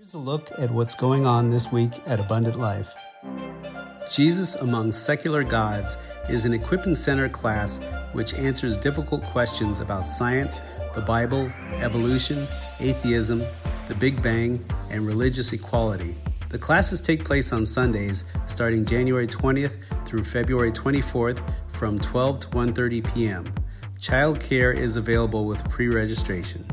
Here's a look at what's going on this week at Abundant Life. Jesus Among Secular Gods is an equipping center class which answers difficult questions about science, the Bible, evolution, atheism, the Big Bang, and religious equality. The classes take place on Sundays starting January 20th through February 24th from 12 to 1:30 p.m. Child care is available with pre-registration.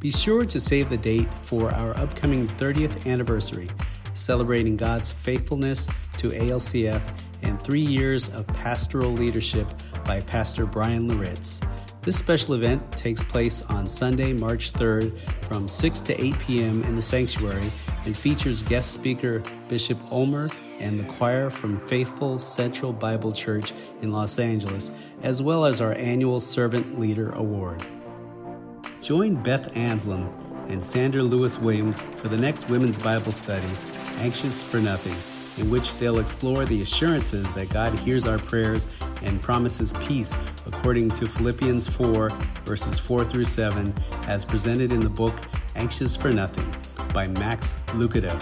Be sure to save the date for our upcoming 30th anniversary, celebrating God's faithfulness to ALCF and three years of pastoral leadership by Pastor Bryan Loritts. This special event takes place on Sunday, March 3rd from 6 to 8 p.m. in the sanctuary and features guest speaker Bishop Ulmer and the choir from Faithful Central Bible Church in Los Angeles, as well as our annual Servant Leader Award. Join Beth Anslem and Sandra Lewis Williams for the next Women's Bible Study, Anxious for Nothing, in which they'll explore the assurances that God hears our prayers and promises peace according to Philippians 4, verses 4 through 7, as presented in the book Anxious for Nothing by Max Lucado.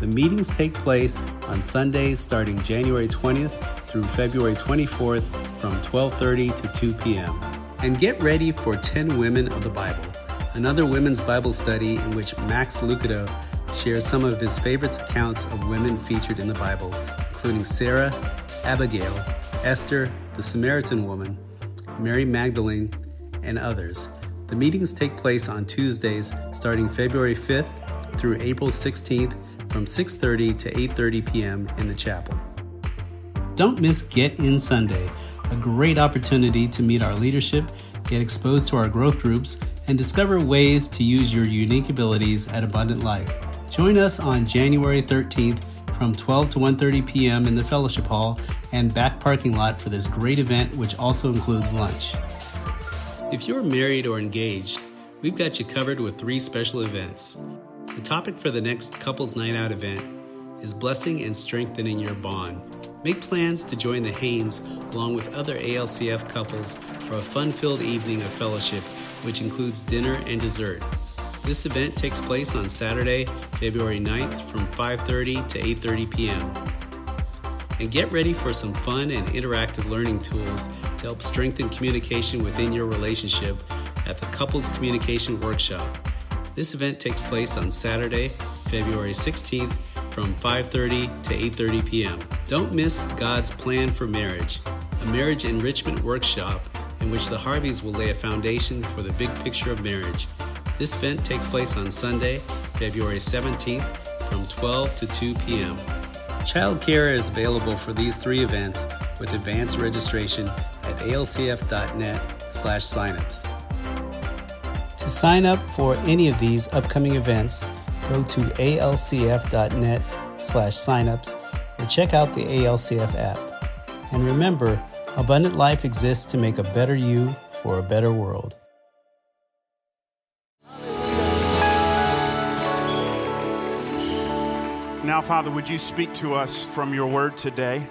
The meetings take place on Sundays starting January 20th through February 24th from 12:30 to 2 p.m. And get ready for 10 Women of the Bible, another women's Bible study in which Max Lucado shares some of his favorite accounts of women featured in the Bible, including Sarah, Abigail, Esther, the Samaritan woman, Mary Magdalene, and others. The meetings take place on Tuesdays starting February 5th through April 16th from 6:30 to 8:30 p.m. in the chapel. Don't miss Get In Sunday, a great opportunity to meet our leadership, get exposed to our growth groups, and discover ways to use your unique abilities at Abundant Life. Join us on January 13th from 12 to 1:30 p.m. in the fellowship hall and back parking lot for this great event which also includes lunch. If you're married or engaged, we've got you covered with three special events. The topic for the next Couples Night Out event is blessing and strengthening your bond. Make plans to join the Haynes along with other ALCF couples for a fun-filled evening of fellowship, which includes dinner and dessert. This event takes place on Saturday, February 9th from 5:30 to 8:30 p.m. And get ready for some fun and interactive learning tools to help strengthen communication within your relationship at the Couples Communication Workshop. This event takes place on Saturday, February 16th from 5:30 to 8:30 p.m. Don't miss God's Plan for Marriage, a marriage enrichment workshop in which the Harveys will lay a foundation for the big picture of marriage. This event takes place on Sunday, February 17th from 12 to 2 p.m. Childcare is available for these three events with advanced registration at alcf.net slash signups. To sign up for any of these upcoming events, go to alcf.net slash signups check out the ALCF app. And remember, Abundant Life exists to make a better you for a better world. Now, Father, would you speak to us from your word today?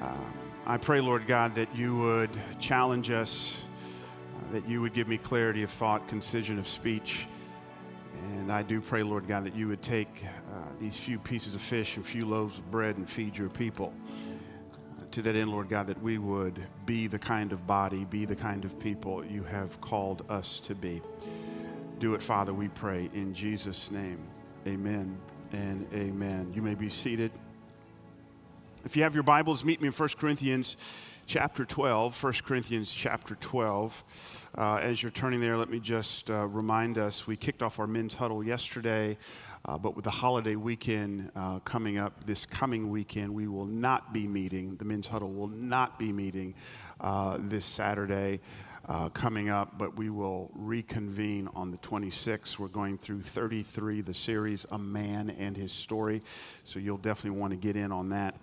Um, I pray, Lord God, that you would challenge us that you would give me clarity of thought, concision of speech. And I do pray, Lord God, that you would take uh, these few pieces of fish and few loaves of bread and feed your people. Uh, to that end, Lord God, that we would be the kind of body, be the kind of people you have called us to be. Do it, Father, we pray, in Jesus' name. Amen and amen. You may be seated. If you have your Bibles, meet me in 1 Corinthians chapter 12. 1 Corinthians chapter 12. Uh, as you're turning there, let me just uh, remind us we kicked off our men's huddle yesterday, uh, but with the holiday weekend uh, coming up this coming weekend, we will not be meeting. The men's huddle will not be meeting uh, this Saturday. Uh, coming up, but we will reconvene on the 26th. We're going through 33, the series A Man and His Story. So you'll definitely want to get in on that.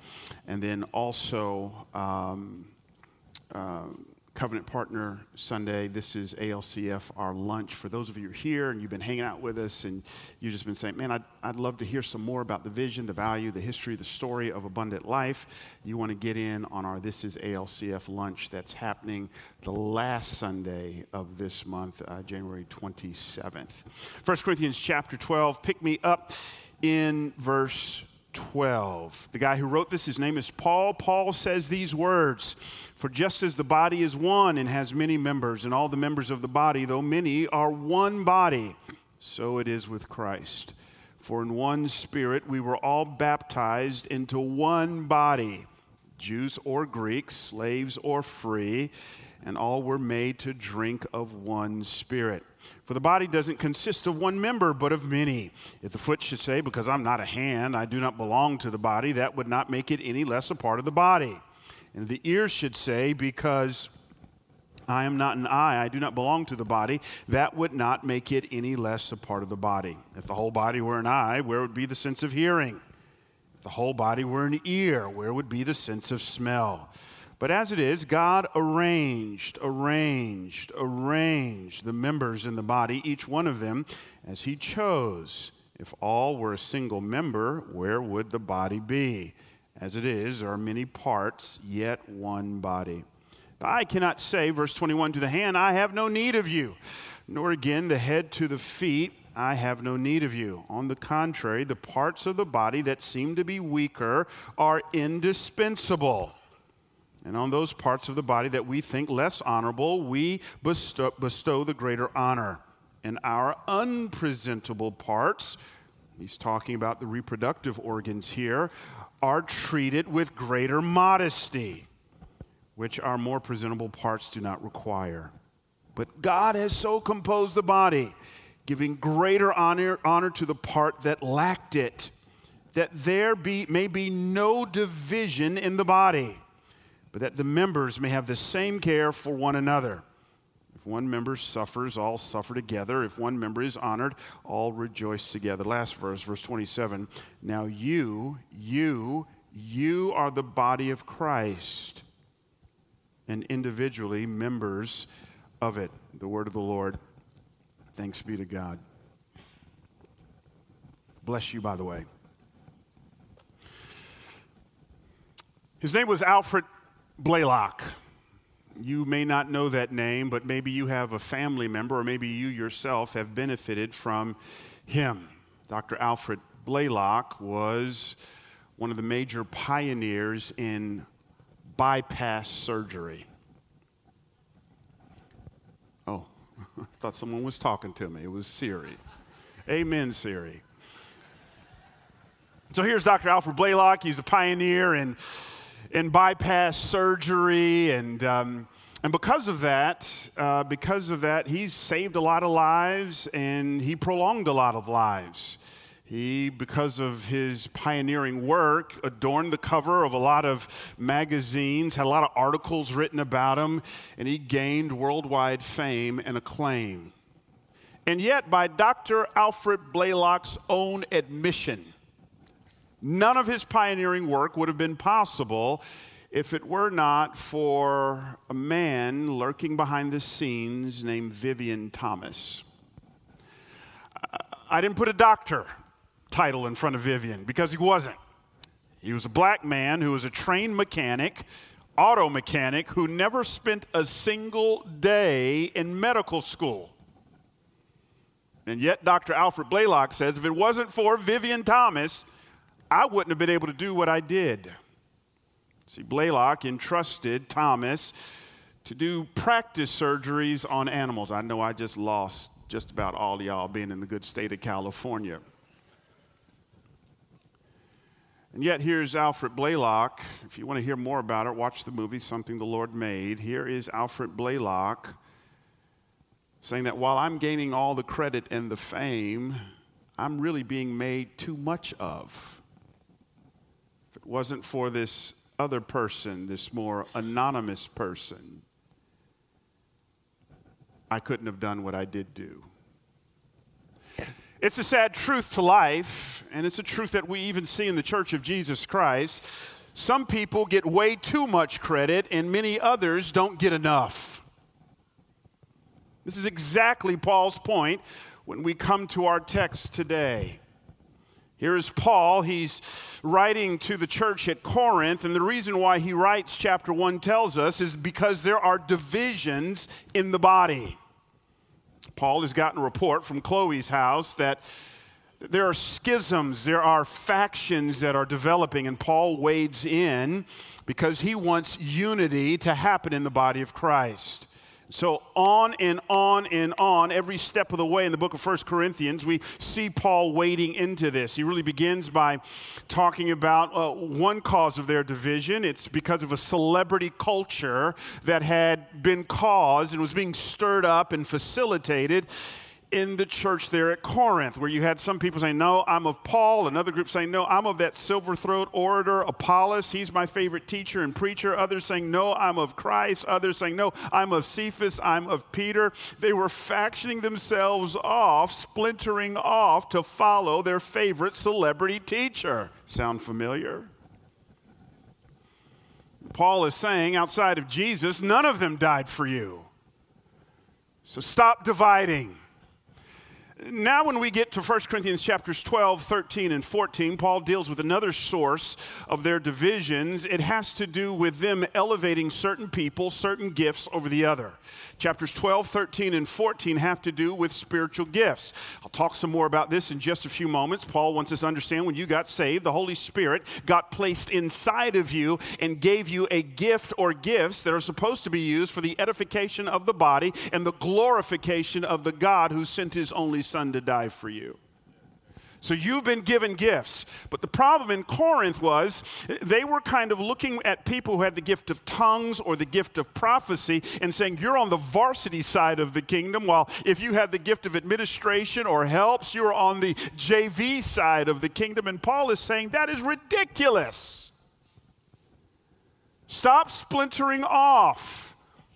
And then also, um, Covenant Partner Sunday. This is ALCF, our lunch. For those of you who are here and you've been hanging out with us and you've just been saying, man, I'd, I'd love to hear some more about the vision, the value, the history, the story of abundant life, you want to get in on our This is ALCF lunch that's happening the last Sunday of this month, uh, January 27th. 1 Corinthians chapter 12, pick me up in verse 12. The guy who wrote this, his name is Paul. Paul says these words For just as the body is one and has many members, and all the members of the body, though many, are one body, so it is with Christ. For in one spirit we were all baptized into one body, Jews or Greeks, slaves or free, and all were made to drink of one spirit. For the body doesn't consist of one member, but of many. If the foot should say, Because I'm not a hand, I do not belong to the body, that would not make it any less a part of the body. And the ear should say, Because I am not an eye, I do not belong to the body, that would not make it any less a part of the body. If the whole body were an eye, where would be the sense of hearing? If the whole body were an ear, where would be the sense of smell? But as it is, God arranged, arranged, arranged the members in the body, each one of them, as He chose. If all were a single member, where would the body be? As it is, there are many parts, yet one body. Eye cannot say, verse 21, to the hand, I have no need of you, nor again the head to the feet, I have no need of you. On the contrary, the parts of the body that seem to be weaker are indispensable. And on those parts of the body that we think less honorable, we bestow, bestow the greater honor. And our unpresentable parts, he's talking about the reproductive organs here, are treated with greater modesty, which our more presentable parts do not require. But God has so composed the body, giving greater honor, honor to the part that lacked it, that there be, may be no division in the body but that the members may have the same care for one another. If one member suffers, all suffer together. If one member is honored, all rejoice together. Last verse, verse 27. Now you, you, you are the body of Christ, and individually members of it. The word of the Lord. Thanks be to God. Bless you, by the way. His name was Alfred Blalock. You may not know that name, but maybe you have a family member, or maybe you yourself have benefited from him. Dr. Alfred Blalock was one of the major pioneers in bypass surgery. Oh, I thought someone was talking to me. It was Siri. Amen, Siri. So here's Dr. Alfred Blalock. He's a pioneer in in bypass surgery and um, and because of that, uh, because of that, he's saved a lot of lives and he prolonged a lot of lives. He, because of his pioneering work, adorned the cover of a lot of magazines, had a lot of articles written about him, and he gained worldwide fame and acclaim. And yet, by Dr. Alfred Blalock's own admission, None of his pioneering work would have been possible if it were not for a man lurking behind the scenes named Vivien Thomas. I didn't put a doctor title in front of Vivien because he wasn't. He was a black man who was a trained mechanic, auto mechanic, who never spent a single day in medical school. And yet, Dr. Alfred Blalock says if it wasn't for Vivien Thomas, I wouldn't have been able to do what I did. See, Blalock entrusted Thomas to do practice surgeries on animals. I know I just lost just about all y'all being in the good state of California. And yet, here's Alfred Blalock. If you want to hear more about it, watch the movie Something the Lord Made. Here is Alfred Blalock saying that while I'm gaining all the credit and the fame, I'm really being made too much of wasn't for this other person, this more anonymous person, I couldn't have done what I did do. It's a sad truth to life, and it's a truth that we even see in the Church of Jesus Christ, Some people get way too much credit, and many others don't get enough. This is exactly Paul's point when we come to our text today. Here is Paul. He's writing to the church at Corinth, and the reason why he writes, chapter 1 tells us, is because there are divisions in the body. Paul has gotten a report from Chloe's house that there are schisms, there are factions that are developing, and Paul wades in because he wants unity to happen in the body of Christ. So, on and on and on, every step of the way in the book of First Corinthians, we see Paul wading into this. He really begins by talking about uh, one cause of their division. It's because of a celebrity culture that had been caused and was being stirred up and facilitated in the church there at Corinth, where you had some people saying, No, I'm of Paul, another group saying, No, I'm of that silver throat orator, Apollos, he's my favorite teacher and preacher. Others saying, No, I'm of Christ. Others saying, No, I'm of Cephas, I'm of Peter. They were factioning themselves off, splintering off to follow their favorite celebrity teacher. Sound familiar? Paul is saying, outside of Jesus, none of them died for you. So stop dividing. Now, when we get to 1 Corinthians chapters 12, 13, and 14, Paul deals with another source of their divisions. It has to do with them elevating certain people, certain gifts over the other. Chapters 12, 13, and 14 have to do with spiritual gifts. I'll talk some more about this in just a few moments. Paul wants us to understand when you got saved, the Holy Spirit got placed inside of you and gave you a gift or gifts that are supposed to be used for the edification of the body and the glorification of the God who sent his only son to die for you. So you've been given gifts. But the problem in Corinth was they were kind of looking at people who had the gift of tongues or the gift of prophecy and saying, You're on the varsity side of the kingdom, while if you had the gift of administration or helps, you're on the JV side of the kingdom. And Paul is saying, That is ridiculous. Stop splintering off.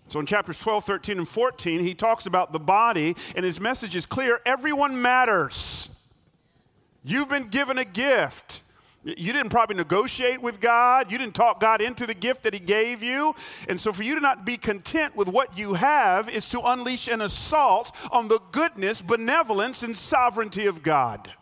So in chapters 12, 13, and 14, he talks about the body, and his message is clear everyone matters. You've been given a gift. You didn't probably negotiate with God. You didn't talk God into the gift that He gave you. And so, for you to not be content with what you have is to unleash an assault on the goodness, benevolence, and sovereignty of God.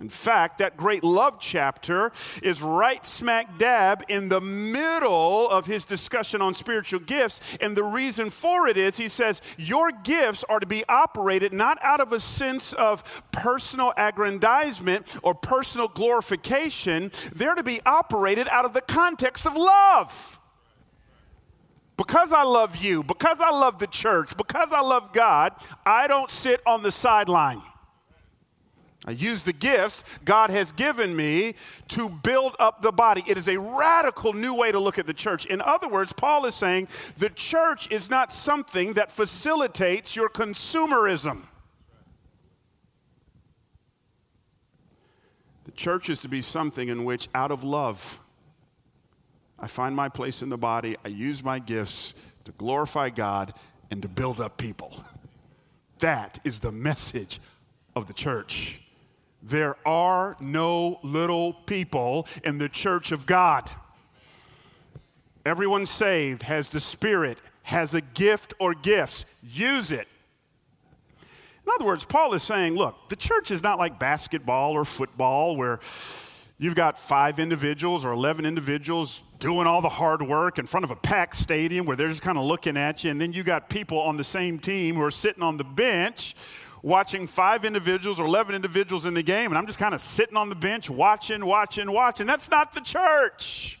In fact, that great love chapter is right smack dab in the middle of his discussion on spiritual gifts. And the reason for it is he says, Your gifts are to be operated not out of a sense of personal aggrandizement or personal glorification, they're to be operated out of the context of love. Because I love you, because I love the church, because I love God, I don't sit on the sideline. I use the gifts God has given me to build up the body. It is a radical new way to look at the church. In other words, Paul is saying the church is not something that facilitates your consumerism. The church is to be something in which, out of love, I find my place in the body. I use my gifts to glorify God and to build up people. That is the message of the church. There are no little people in the church of God. Everyone saved has the Spirit, has a gift or gifts. Use it. In other words, Paul is saying, look, the church is not like basketball or football where you've got five individuals or 11 individuals doing all the hard work in front of a packed stadium where they're just kind of looking at you, and then you got people on the same team who are sitting on the bench watching five individuals or 11 individuals in the game, and I'm just kind of sitting on the bench watching, watching, watching. That's not the church.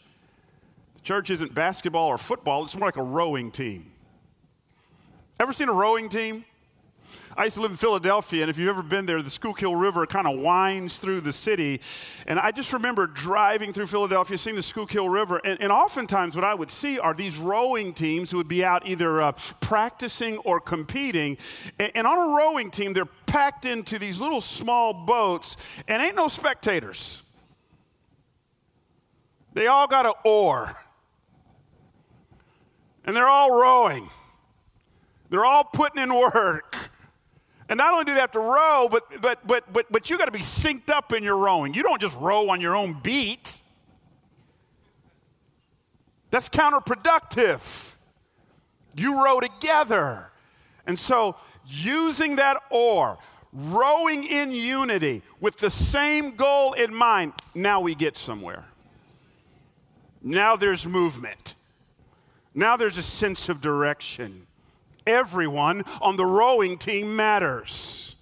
The church isn't basketball or football, it's more like a rowing team. Ever seen a rowing team? I used to live in Philadelphia, and if you've ever been there, the Schuylkill River kind of winds through the city. And I just remember driving through Philadelphia, seeing the Schuylkill River, and, and oftentimes what I would see are these rowing teams who would be out either uh, practicing or competing. And, and on a rowing team, they're packed into these little small boats, and ain't no spectators. They all got an oar, and they're all rowing. They're all putting in work. And not only do they have to row, but, but, but, but, but you got to be synced up in your rowing. You don't just row on your own beat. That's counterproductive. You row together. And so, using that oar, rowing in unity with the same goal in mind, now we get somewhere. Now there's movement. Now there's a sense of direction. Everyone on the rowing team matters.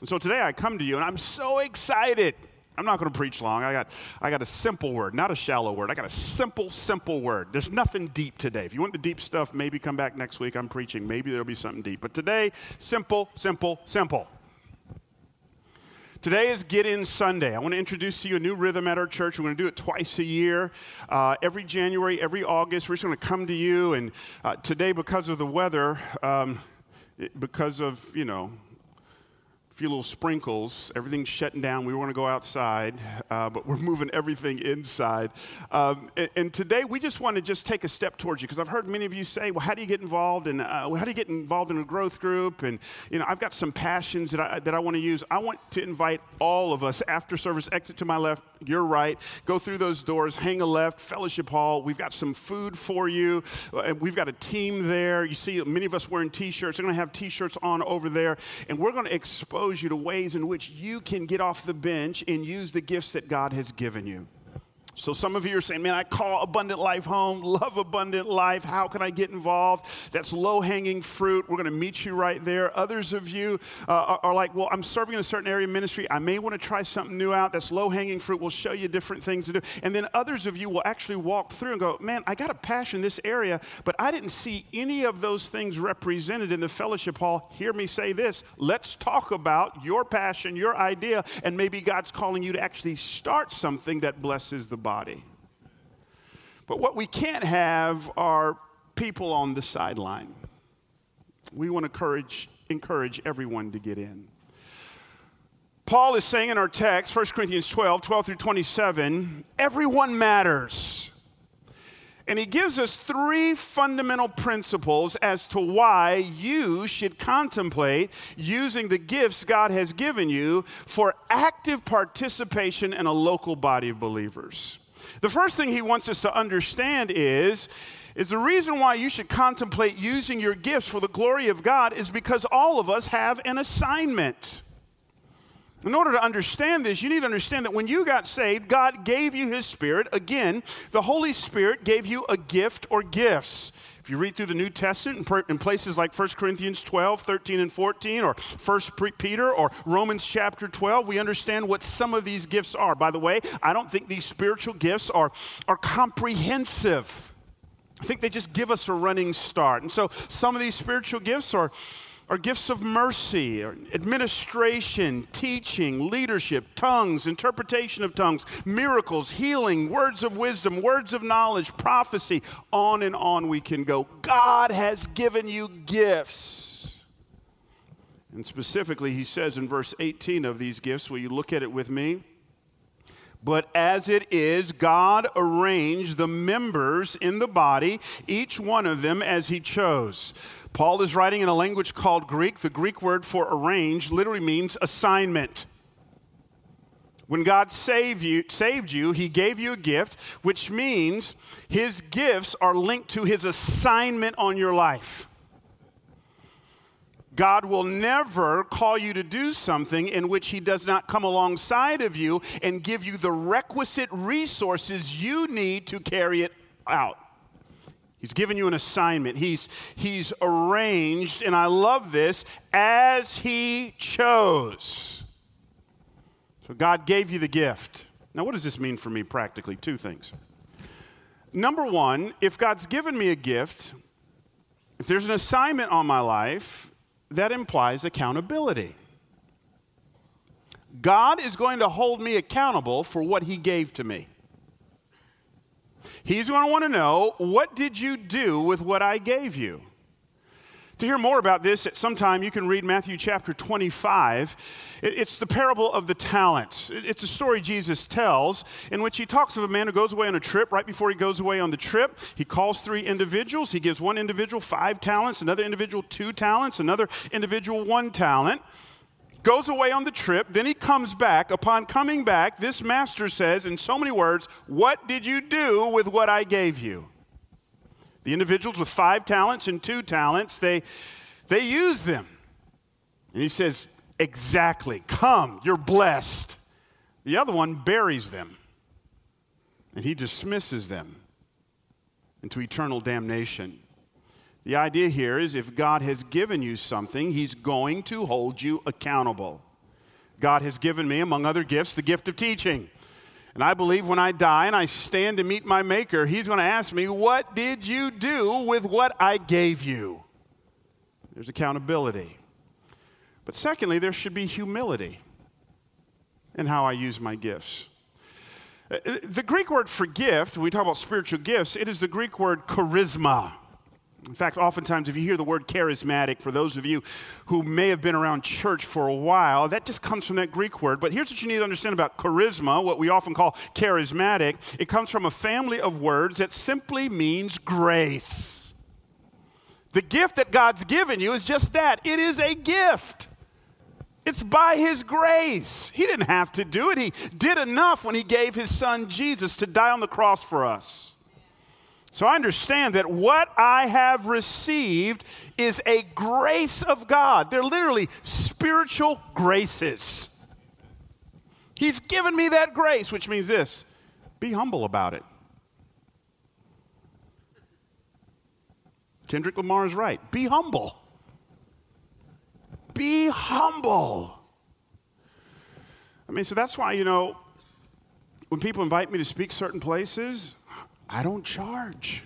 And so today I come to you and I'm so excited. I'm not going to preach long. I got, I got a simple word, not a shallow word. I got a simple, simple word. There's nothing deep today. If you want the deep stuff, maybe come back next week. I'm preaching. Maybe there'll be something deep. But today, simple, simple, simple. Today is Get In Sunday. I want to introduce to you a new rhythm at our church. We're going to do it twice a year, uh, every January, every August. We're just going to come to you. And uh, today, because of the weather, um, because of, you know, few little sprinkles. Everything's shutting down. We want to go outside, uh, but we're moving everything inside. Um, and, and, today we just want to just take a step towards you because I've heard many of you say, "Well, how do you get involved?" And uh, how do you get involved in a growth group? And you know, I've got some passions that I, that I want to use. I want to invite all of us after service. Exit to my left, your right. Go through those doors. Hang a left. Fellowship hall. We've got some food for you. Uh, we've got a team there. You see, many of us wearing T-shirts. They're going to have T-shirts on over there, and we're going to expose expose you to ways in which you can get off the bench and use the gifts that God has given you. So some of you are saying, man, I call Abundant Life home, love Abundant Life. How can I get involved? That's low hanging fruit. We're going to meet you right there. Others of you uh, are, are, like, well, I'm serving in a certain area of ministry. I may want to try something new out. That's low hanging fruit. We'll show you different things to do. And then others of you will actually walk through and go, man, I got a passion in this area, but I didn't see any of those things represented in the fellowship hall. Hear me say this. Let's talk about your passion, your idea, and maybe God's calling you to actually start something that blesses the body. But what we can't have are people on the sideline. We want to encourage, encourage everyone to get in. Paul is saying in our text, 1 Corinthians 12, 12 through 27, everyone matters. And he gives us three fundamental principles as to why you should contemplate using the gifts God has given you for active participation in a local body of believers. The first thing he wants us to understand is is the reason why you should contemplate using your gifts for the glory of God is because all of us have an assignment. In order to understand this, you need to understand that when you got saved, God gave you His Spirit. Again, the Holy Spirit gave you a gift or gifts. If you read through the New Testament in places like 1 Corinthians 12, 13, and 14, or 1 Peter, or Romans chapter 12, we understand what some of these gifts are. By the way, I don't think these spiritual gifts are, are comprehensive. I think they just give us a running start. And so some of these spiritual gifts are are gifts of mercy, administration, teaching, leadership, tongues, interpretation of tongues, miracles, healing, words of wisdom, words of knowledge, prophecy. On and on we can go. God has given you gifts. And specifically, he says in verse 18 of these gifts, will you look at it with me? But as it is, God arranged the members in the body, each one of them as he chose. Paul is writing in a language called Greek. The Greek word for arrange literally means assignment. When God saved you, saved you, He gave you a gift, which means His gifts are linked to His assignment on your life. God will never call you to do something in which He does not come alongside of you and give you the requisite resources you need to carry it out. He's given you an assignment. He's, he's arranged, and I love this, as He chose. So God gave you the gift. Now, what does this mean for me practically? Two things. Number one, if God's given me a gift, if there's an assignment on my life, that implies accountability. God is going to hold me accountable for what He gave to me. He's going to want to know what did you do with what I gave you? To hear more about this, at some time you can read Matthew chapter 25. It's the parable of the talents. It's a story Jesus tells in which he talks of a man who goes away on a trip. Right before he goes away on the trip, he calls three individuals. He gives one individual five talents, another individual two talents, another individual one talent. goes away on the trip. Then he comes back. Upon coming back, this master says, in so many words, What did you do with what I gave you? The individuals with five talents and two talents, they, they use them. And he says, Exactly. Come, you're blessed. The other one buries them, and he dismisses them into eternal damnation. The idea here is if God has given you something, He's going to hold you accountable. God has given me, among other gifts, the gift of teaching. And I believe when I die and I stand to meet my Maker, He's going to ask me, What did you do with what I gave you? There's accountability. But secondly, there should be humility in how I use my gifts. Uh, the Greek word for gift, when we talk about spiritual gifts, it is the Greek word charisma. In fact, oftentimes, if you hear the word charismatic, for those of you who may have been around church for a while, that just comes from that Greek word. But here's what you need to understand about charisma, what we often call charismatic it comes from a family of words that simply means grace. The gift that God's given you is just that it is a gift. It's by His grace. He didn't have to do it. He did enough when He gave His Son Jesus to die on the cross for us. So I understand that what I have received is a grace of God. They're literally spiritual graces. He's given me that grace, which means this be humble about it. Kendrick Lamar is right. Be humble. Be humble. I mean, so that's why, you know, when people invite me to speak certain places, I don't charge.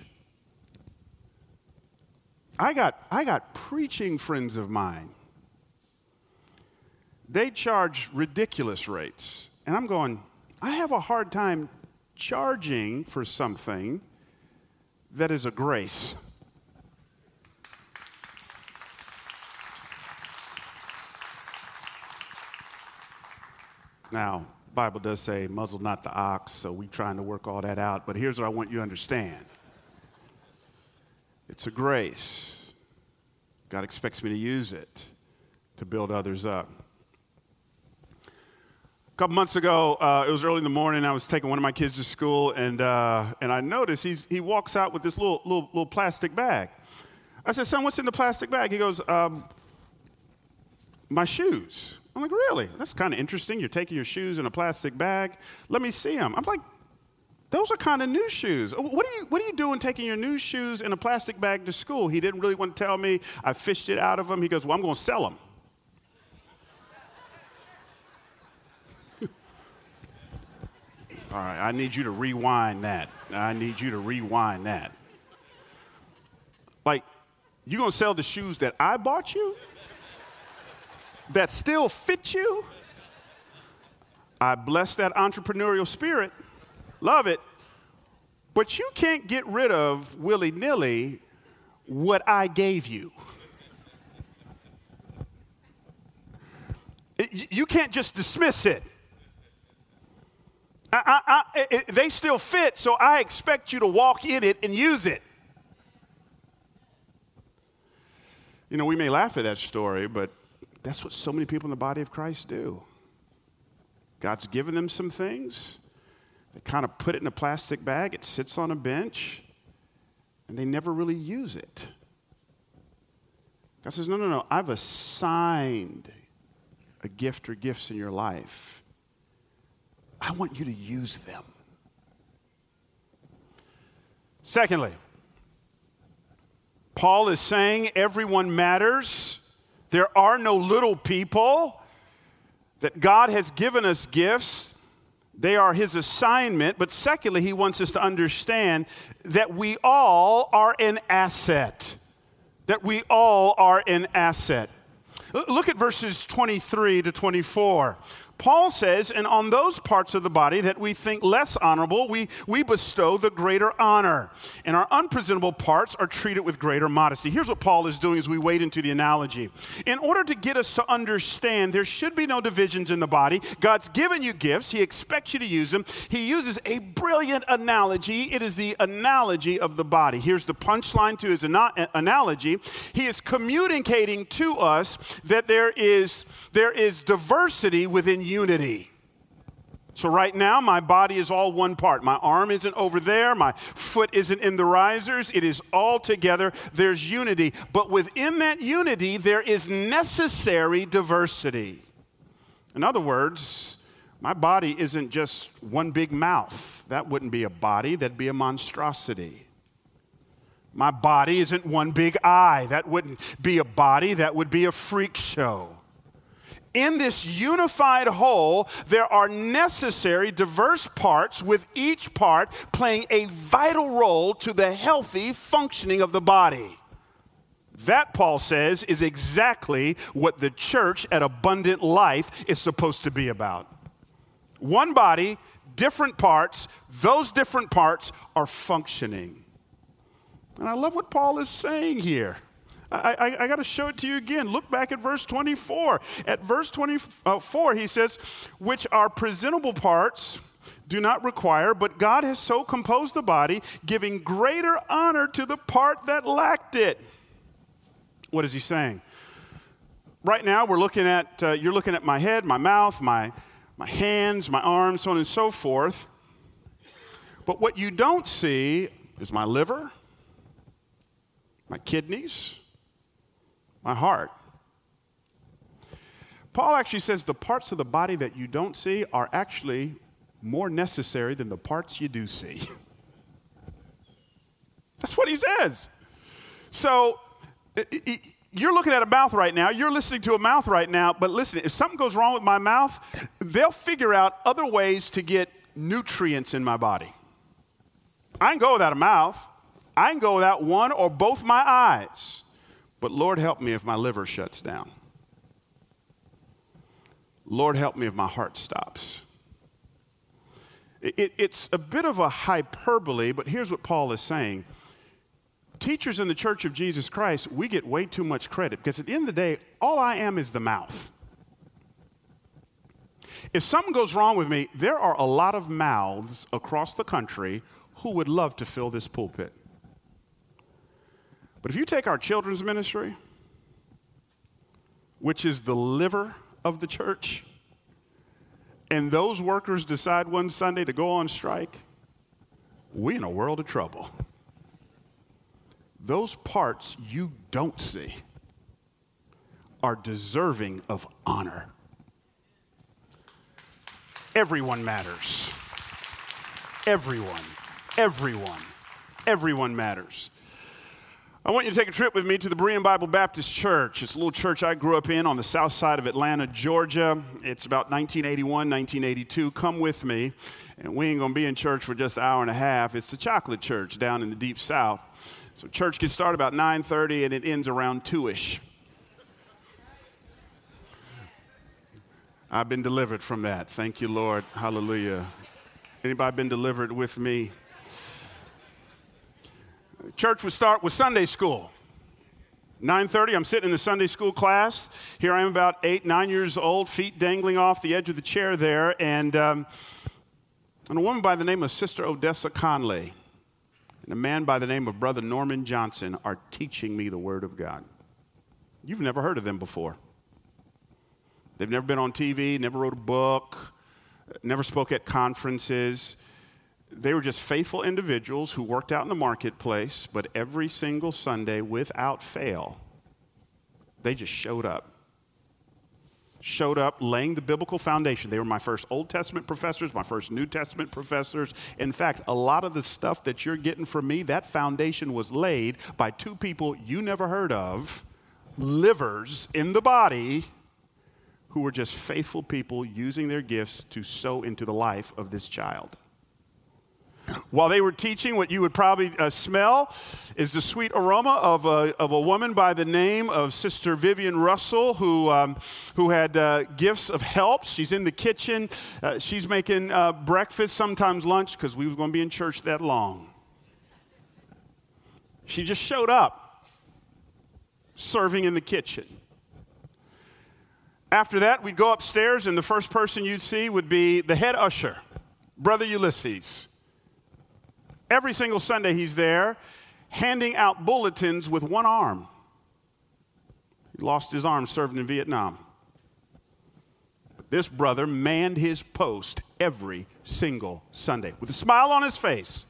I got, I got preaching friends of mine. They charge ridiculous rates. And I'm going, I have a hard time charging for something that is a grace. Now, Bible does say, muzzle not the ox, so we're trying to work all that out. But here's what I want you to understand it's a grace. God expects me to use it to build others up. A couple months ago, uh, it was early in the morning. I was taking one of my kids to school, and, uh, and I noticed he's, he walks out with this little, little, little plastic bag. I said, Son, what's in the plastic bag? He goes, um, My shoes. I'm like, really? That's kind of interesting. You're taking your shoes in a plastic bag. Let me see them. I'm like, those are kind of new shoes. What are, you, what are you doing taking your new shoes in a plastic bag to school? He didn't really want to tell me. I fished it out of him. He goes, Well, I'm going to sell them. All right, I need you to rewind that. I need you to rewind that. Like, you going to sell the shoes that I bought you? That still fit you, I bless that entrepreneurial spirit. Love it. But you can't get rid of willy nilly what I gave you. You can't just dismiss it. I, I, I, it. They still fit, so I expect you to walk in it and use it. You know, we may laugh at that story, but that's what so many people in the body of Christ do. God's given them some things. They kind of put it in a plastic bag, it sits on a bench, and they never really use it. God says, No, no, no, I've assigned a gift or gifts in your life. I want you to use them. Secondly, Paul is saying everyone matters there are no little people, that God has given us gifts. They are His assignment. But secondly, He wants us to understand that we all are an asset. That we all are an asset. Look at verses 23 to 24. Paul says, and on those parts of the body that we think less honorable, we, we bestow the greater honor. And our unpresentable parts are treated with greater modesty. Here's what Paul is doing as we wade into the analogy. In order to get us to understand there should be no divisions in the body, God's given you gifts, He expects you to use them. He uses a brilliant analogy. It is the analogy of the body. Here's the punchline to his ana- analogy He is communicating to us that there is, there is diversity within unity. So, right now, my body is all one part. My arm isn't over there. My foot isn't in the risers. It is all together. There's unity. But within that unity, there is necessary diversity. In other words, my body isn't just one big mouth. That wouldn't be a body, that'd be a monstrosity. My body isn't one big eye. That wouldn't be a body, that would be a freak show in this unified whole, there are necessary, diverse parts, with each part playing a vital role to the healthy functioning of the body. That, Paul says, is exactly what the church at Abundant Life is supposed to be about. One body, different parts, those different parts are functioning. And I love what Paul is saying here. I, I, I got to show it to you again. Look back at verse 24. At verse 24, he says, which are presentable parts do not require, but God has so composed the body, giving greater honor to the part that lacked it. What is he saying? Right now, we're looking at, uh, you're looking at my head, my mouth, my, my hands, my arms, so on and so forth. But what you don't see is my liver, my kidneys, my heart. Paul actually says the parts of the body that you don't see are actually more necessary than the parts you do see. That's what he says. So, you're looking at a mouth right now, you're listening to a mouth right now, but listen, if something goes wrong with my mouth, they'll figure out other ways to get nutrients in my body. I can go without a mouth, I can go without one or both my eyes. But Lord, help me if my liver shuts down. Lord, help me if my heart stops. It, it's a bit of a hyperbole, but here's what Paul is saying. Teachers in the Church of Jesus Christ, we get way too much credit because at the end of the day, all I am is the mouth. If something goes wrong with me, there are a lot of mouths across the country who would love to fill this pulpit. But if you take our children's ministry, which is the liver of the church, and those workers decide one Sunday to go on strike, we in a world of trouble. Those parts you don't see are deserving of honor. Everyone matters. Everyone. Everyone. Everyone matters. I want you to take a trip with me to the Berean Bible Baptist Church. It's a little church I grew up in on the south side of Atlanta, Georgia. It's about 1981, 1982. Come with me. And we ain't going to be in church for just an hour and a half. It's the chocolate church down in the deep south. So church gets started about 9:30 and it ends around 2ish. I've been delivered from that. Thank you, Lord. Hallelujah. Anybody been delivered with me? Church would start with Sunday school. 9:30, I'm sitting in the Sunday school class. Here I am, about eight, nine years old, feet dangling off the edge of the chair there, and, um, and a woman by the name of Sister Odessa Conley and a man by the name of Brother Norman Johnson are teaching me the Word of God. You've never heard of them before. They've never been on TV, never wrote a book, never spoke at conferences they were just faithful individuals who worked out in the marketplace, but every single Sunday, without fail, they just showed up. Showed up laying the biblical foundation. They were my first Old Testament professors, my first New Testament professors. In fact, a lot of the stuff that you're getting from me, that foundation was laid by two people you never heard of, livers in the body, who were just faithful people using their gifts to sow into the life of this child. While they were teaching, what you would probably uh, smell is the sweet aroma of a, of a woman by the name of Sister Vivian Russell, who, um, who had uh, gifts of help. She's in the kitchen. Uh, she's making uh, breakfast, sometimes lunch, because we were going to be in church that long. She just showed up, serving in the kitchen. After that, we'd go upstairs, and the first person you'd see would be the head usher, Brother Ulysses. Every single Sunday, he's there handing out bulletins with one arm. He lost his arm serving in Vietnam. But this brother manned his post every single Sunday with a smile on his face.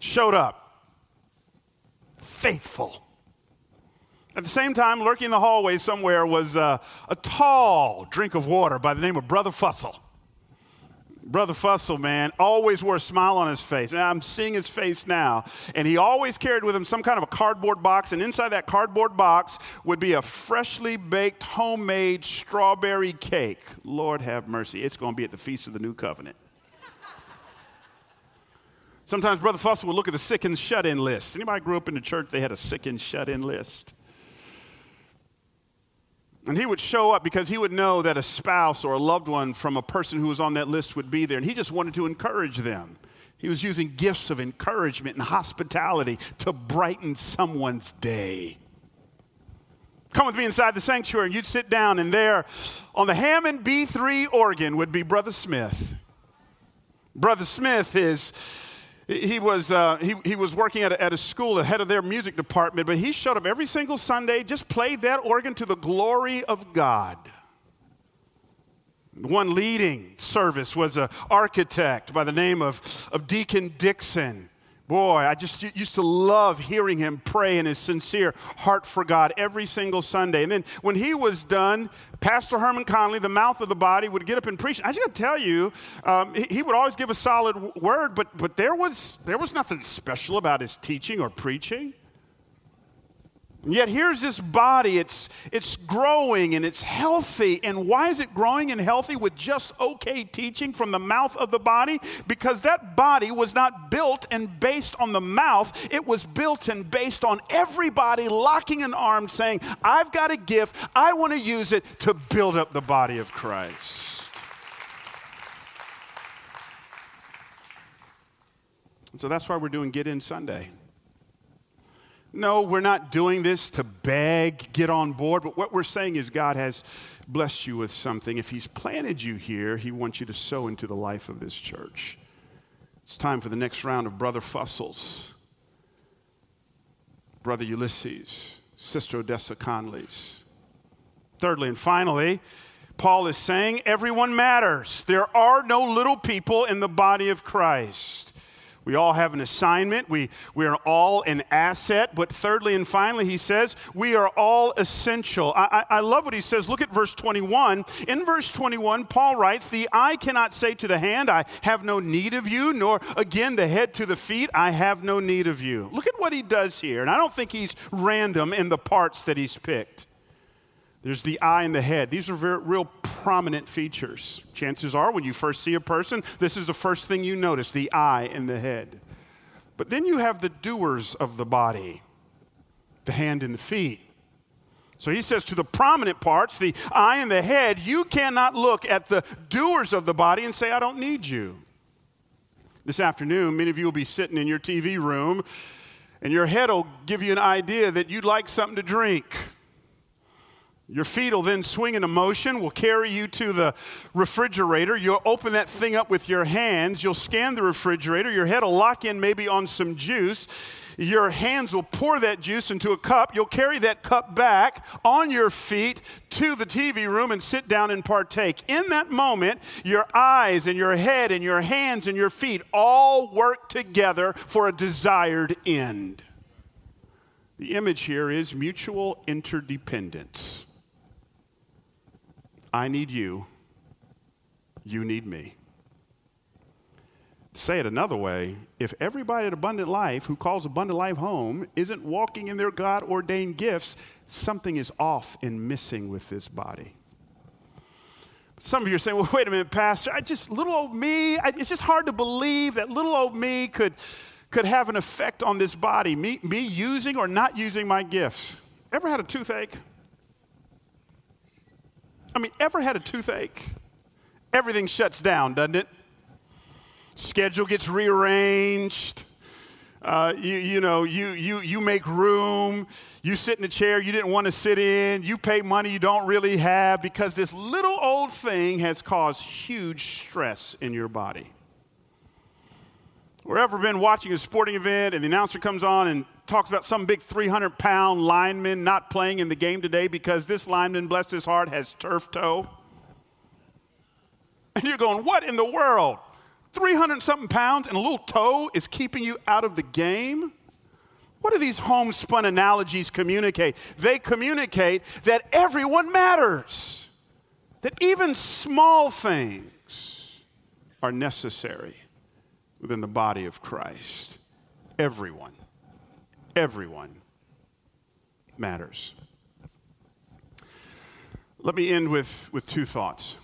Showed up, faithful at the same time, lurking in the hallway somewhere was uh, a tall drink of water by the name of Brother Fussell. Brother Fussell, man, always wore a smile on his face. And I'm seeing his face now. And he always carried with him some kind of a cardboard box. And inside that cardboard box would be a freshly baked, homemade strawberry cake. Lord have mercy. It's going to be at the Feast of the New Covenant. Sometimes Brother Fussell would look at the sick and shut in list. Anybody grew up in the church, they had a sick and shut in list. And he would show up because he would know that a spouse or a loved one from a person who was on that list would be there. And he just wanted to encourage them. He was using gifts of encouragement and hospitality to brighten someone's day. Come with me inside the sanctuary, and you'd sit down, and there on the Hammond B3 organ would be Brother Smith. Brother Smith is he was, uh, he, he was working at a, at a school, the head of their music department, but he showed up every single Sunday, just played that organ to the glory of God. One leading service was an architect by the name of, of Deacon Dixon. Boy, I just used to love hearing him pray in his sincere heart for God every single Sunday. And then when he was done, Pastor Herman Conley, the mouth of the body, would get up and preach. I just got to tell you, um, he, he would always give a solid word, but, but there, was, there was nothing special about his teaching or preaching. And yet here's this body, it's, it's growing and it's healthy. And why is it growing and healthy with just okay teaching from the mouth of the body? Because that body was not built and based on the mouth, it was built and based on everybody locking an arm saying, I've got a gift, I want to use it to build up the body of Christ. so that's why we're doing Get In Sunday. No, we're not doing this to beg, get on board, but what we're saying is God has blessed you with something. If He's planted you here, He wants you to sow into the life of this church. It's time for the next round of Brother Fussels, Brother Ulysses, Sister Odessa Conleys. Thirdly and finally, Paul is saying everyone matters. There are no little people in the body of Christ. We all have an assignment. We, we are all an asset. But thirdly and finally, he says, we are all essential. I, I, I love what he says. Look at verse 21. In verse 21, Paul writes, The eye cannot say to the hand, I have no need of you, nor again the head to the feet, I have no need of you. Look at what he does here. And I don't think he's random in the parts that he's picked. There's the eye and the head. These are very, real prominent features. Chances are, when you first see a person, this is the first thing you notice the eye and the head. But then you have the doers of the body, the hand and the feet. So he says to the prominent parts, the eye and the head, you cannot look at the doers of the body and say, I don't need you. This afternoon, many of you will be sitting in your TV room, and your head will give you an idea that you'd like something to drink. Your feet will then swing into motion, will carry you to the refrigerator. You'll open that thing up with your hands. You'll scan the refrigerator. Your head will lock in maybe on some juice. Your hands will pour that juice into a cup. You'll carry that cup back on your feet to the TV room and sit down and partake. In that moment, your eyes and your head and your hands and your feet all work together for a desired end. The image here is mutual interdependence. I need you, you need me. To say it another way, if everybody at Abundant Life who calls Abundant Life home isn't walking in their God ordained gifts, something is off and missing with this body. Some of you are saying, well, wait a minute, Pastor. I just, little old me, I, it's just hard to believe that little old me could, could have an effect on this body, me, me using or not using my gifts. Ever had a toothache? I mean, ever had a toothache? Everything shuts down, doesn't it? Schedule gets rearranged. Uh, you, you know, you, you, you make room. You sit in a chair you didn't want to sit in. You pay money you don't really have because this little old thing has caused huge stress in your body. Or ever been watching a sporting event and the announcer comes on and talks about some big 300 pound lineman not playing in the game today because this lineman, bless his heart, has turf toe? And you're going, what in the world? 300 something pounds and a little toe is keeping you out of the game? What do these homespun analogies communicate? They communicate that everyone matters, that even small things are necessary within the body of Christ. Everyone, everyone matters. Let me end with, with two thoughts.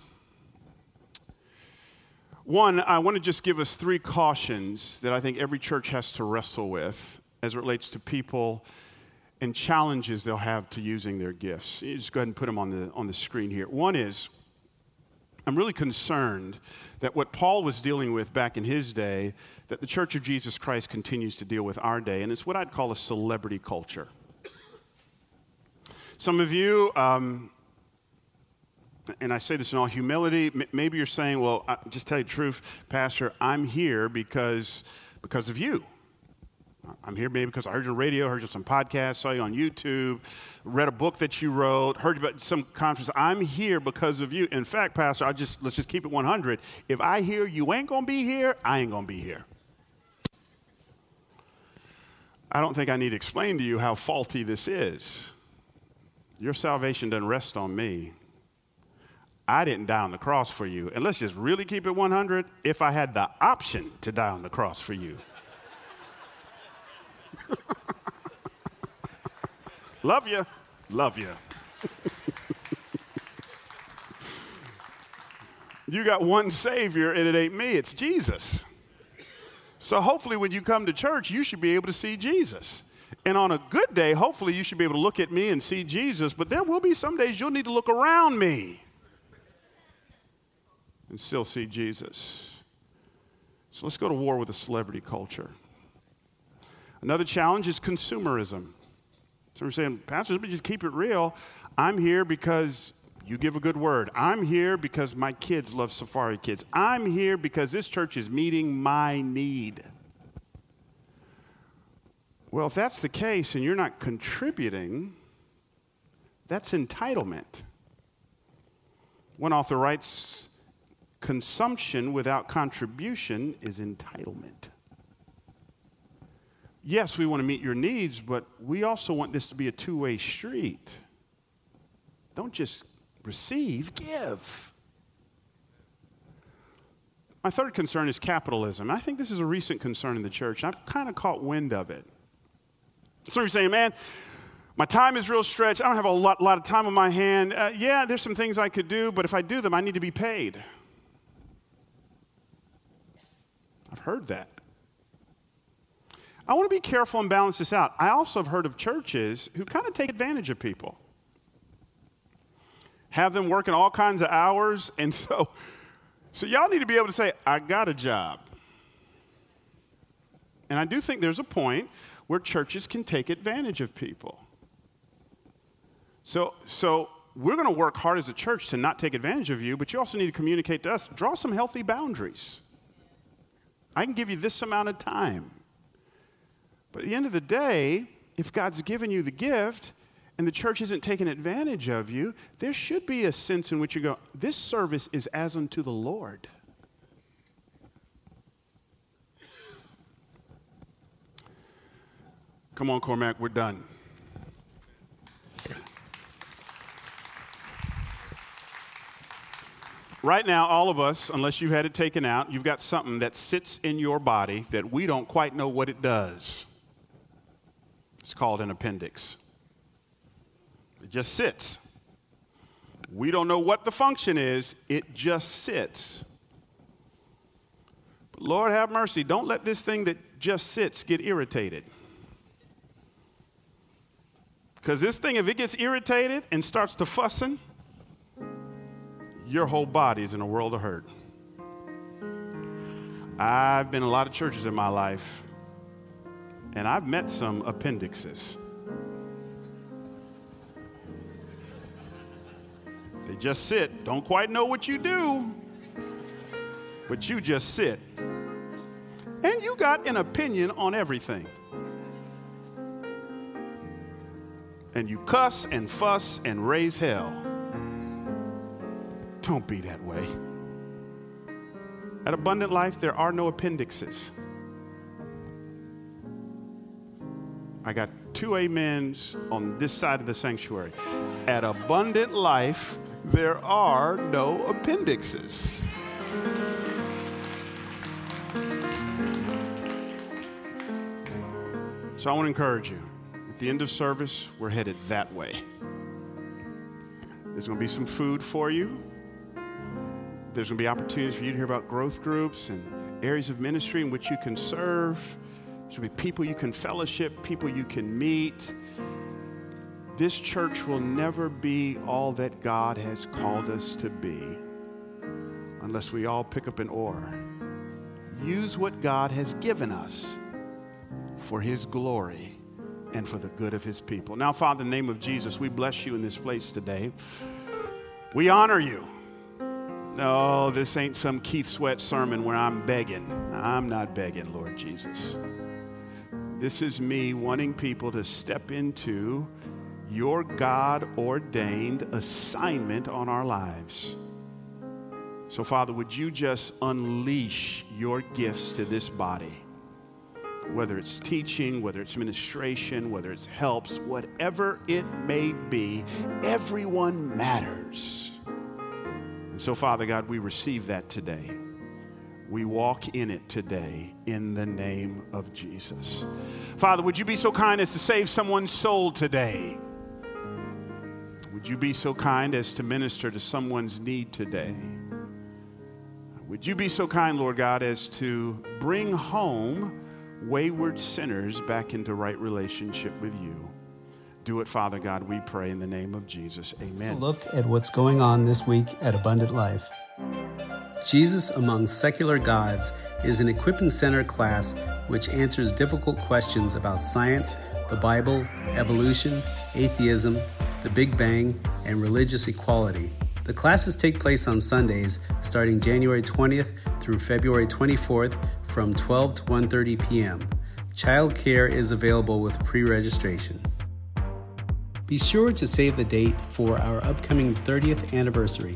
One, I want to just give us three cautions that I think every church has to wrestle with as it relates to people and challenges they'll have to using their gifts. You just go ahead and put them on the, on the screen here. One is, I'm really concerned that what Paul was dealing with back in his day, that the Church of Jesus Christ continues to deal with our day, and it's what I'd call a celebrity culture. Some of you, um, and I say this in all humility, maybe you're saying, well, I, just tell you the truth, Pastor, I'm here because, because of you. I'm here maybe because I heard you on radio, heard you on some podcasts, saw you on YouTube, read a book that you wrote, heard about some conference. I'm here because of you. In fact, Pastor, I just let's just keep it 100. If I hear you ain't gonna be here, I ain't gonna be here. I don't think I need to explain to you how faulty this is. Your salvation doesn't rest on me. I didn't die on the cross for you. And let's just really keep it 100. If I had the option to die on the cross for you, Love you. Love you. you got one Savior, and it ain't me, it's Jesus. So hopefully, when you come to church, you should be able to see Jesus. And on a good day, hopefully, you should be able to look at me and see Jesus, but there will be some days you'll need to look around me and still see Jesus. So let's go to war with the celebrity culture. Another challenge is consumerism. So we're saying, Pastor, let me just keep it real. I'm here because you give a good word. I'm here because my kids love Safari Kids. I'm here because this church is meeting my need. Well, if that's the case and you're not contributing, that's entitlement. One author writes consumption without contribution is entitlement yes, we want to meet your needs, but we also want this to be a two way street. Don't just receive, give. My third concern is capitalism. I think this is a recent concern in the church. I've kind of caught wind of it. So you're saying, man, my time is real stretched. I don't have a lot, lot of time on my hand. Uh, yeah, there's some things I could do, but if I do them, I need to be paid. I've heard that. I want to be careful and balance this out. I also have heard of churches who kind of take advantage of people, have them working all kinds of hours, and so, so y'all need to be able to say, "I got a job." And I do think there's a point where churches can take advantage of people. So, so we're going to work hard as a church to not take advantage of you, but you also need to communicate to us. Draw some healthy boundaries. I can give you this amount of time. But at the end of the day, if God's given you the gift and the church isn't taking advantage of you, there should be a sense in which you go, This service is as unto the Lord. Come on, Cormac, we're done. Right now, all of us, unless you've had it taken out, you've got something that sits in your body that we don't quite know what it does. It's called an appendix. It just sits. We don't know what the function is, it just sits. But Lord have mercy, don't let this thing that just sits get irritated. Because this thing, if it gets irritated and starts to fussing, your whole body is in a world of hurt. I've been in a lot of churches in my life, and I've met some appendixes. They just sit, don't quite know what you do, but you just sit. And you got an opinion on everything. And you cuss and fuss and raise hell. Don't be that way. At Abundant Life, there are no appendixes. I got two amens on this side of the sanctuary. At Abundant Life, there are no appendixes. So I want to encourage you. At the end of service, we're headed that way. There's going to be some food for you. There's going to be opportunities for you to hear about growth groups and areas of ministry in which you can serve. To be people you can fellowship, people you can meet. This church will never be all that God has called us to be unless we all pick up an oar. Use what God has given us for His glory and for the good of His people. Now, Father, in the name of Jesus, we bless you in this place today. We honor you. No, this ain't some Keith Sweat sermon where I'm begging. I'm not begging, Lord Jesus. This is me wanting people to step into your God ordained assignment on our lives. So, Father, would you just unleash your gifts to this body? Whether it's teaching, whether it's ministration, whether it's helps, whatever it may be, everyone matters. And so, Father God, we receive that today. We walk in it today in the name of Jesus. Father, would you be so kind as to save someone's soul today? Would you be so kind as to minister to someone's need today? Would you be so kind, Lord God, as to bring home wayward sinners back into right relationship with you? Do it, Father God, we pray in the name of Jesus. Amen. look at what's going on this week at Abundant Life. Jesus Among Secular Gods is an equipping center class which answers difficult questions about science, the Bible, evolution, atheism, the Big Bang, and religious equality. The classes take place on Sundays starting January 20th through February 24th from 12 to 1:30 p.m. Child care is available with pre-registration. Be sure to save the date for our upcoming 30th anniversary,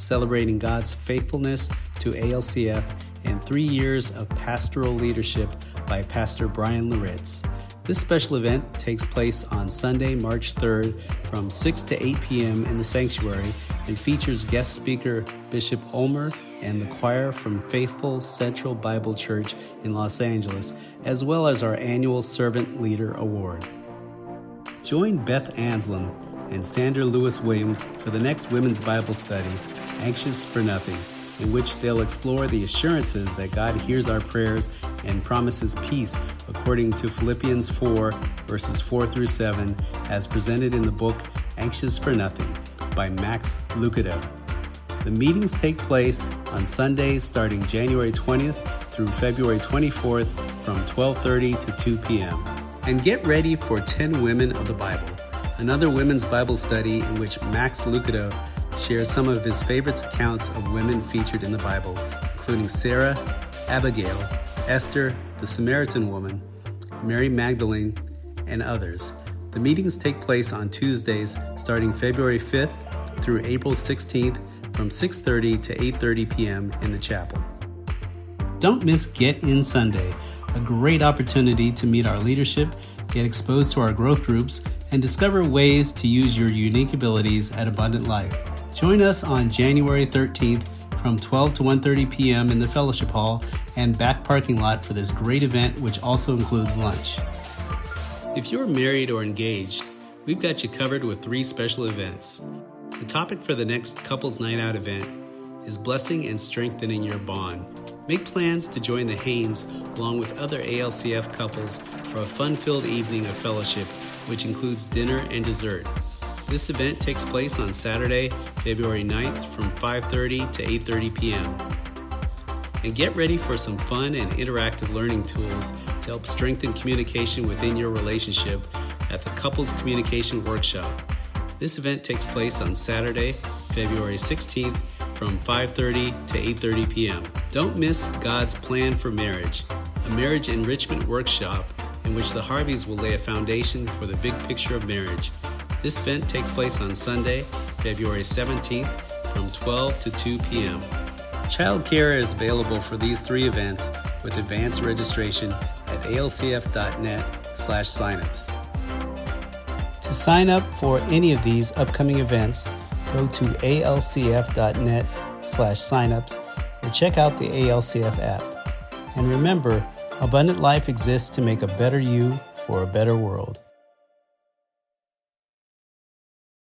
celebrating God's faithfulness to ALCF and three years of pastoral leadership by Pastor Bryan Loritts. This special event takes place on Sunday, March 3rd from 6 to 8 p.m. in the sanctuary and features guest speaker Bishop Ulmer and the choir from Faithful Central Bible Church in Los Angeles, as well as our annual Servant Leader Award. Join Beth Anslem and Sandra Lewis Williams for the next Women's Bible Study, Anxious for Nothing, in which they'll explore the assurances that God hears our prayers and promises peace according to Philippians 4, verses 4 through 7, as presented in the book Anxious for Nothing by Max Lucado. The meetings take place on Sundays starting January 20th through February 24th from 12:30 to 2 p.m. And get ready for 10 Women of the Bible, another women's Bible study in which Max Lucado shares some of his favorite accounts of women featured in the Bible, including Sarah, Abigail, Esther, the Samaritan woman, Mary Magdalene, and others. The meetings take place on Tuesdays starting February 5th through April 16th from 6:30 to 8:30 p.m. in the chapel. Don't miss Get In Sunday a great opportunity to meet our leadership, get exposed to our growth groups, and discover ways to use your unique abilities at Abundant Life. Join us on January 13th from 12 to 1:30 p.m. in the fellowship hall and back parking lot for this great event which also includes lunch. If you're married or engaged, we've got you covered with three special events. The topic for the next Couples Night Out event is blessing and strengthening your bond. Make plans to join the Haynes along with other ALCF couples for a fun filled evening of fellowship, which includes dinner and dessert. This event takes place on Saturday, February 9th from 5:30 to 8:30 p.m. And get ready for some fun and interactive learning tools to help strengthen communication within your relationship at the Couples Communication Workshop. This event takes place on Saturday, February 16th from 5:30 to 8:30 p.m. Don't miss God's plan for marriage, a marriage enrichment workshop in which the Harveys will lay a foundation for the big picture of marriage. This event takes place on Sunday, February 17th from 12 to 2 p.m. Childcare is available for these three events with advanced registration at alcf.net slash signups. To sign up for any of these upcoming events, go to alcf.net slash signups or check out the ALCF app. And remember, abundant life exists to make a better you for a better world.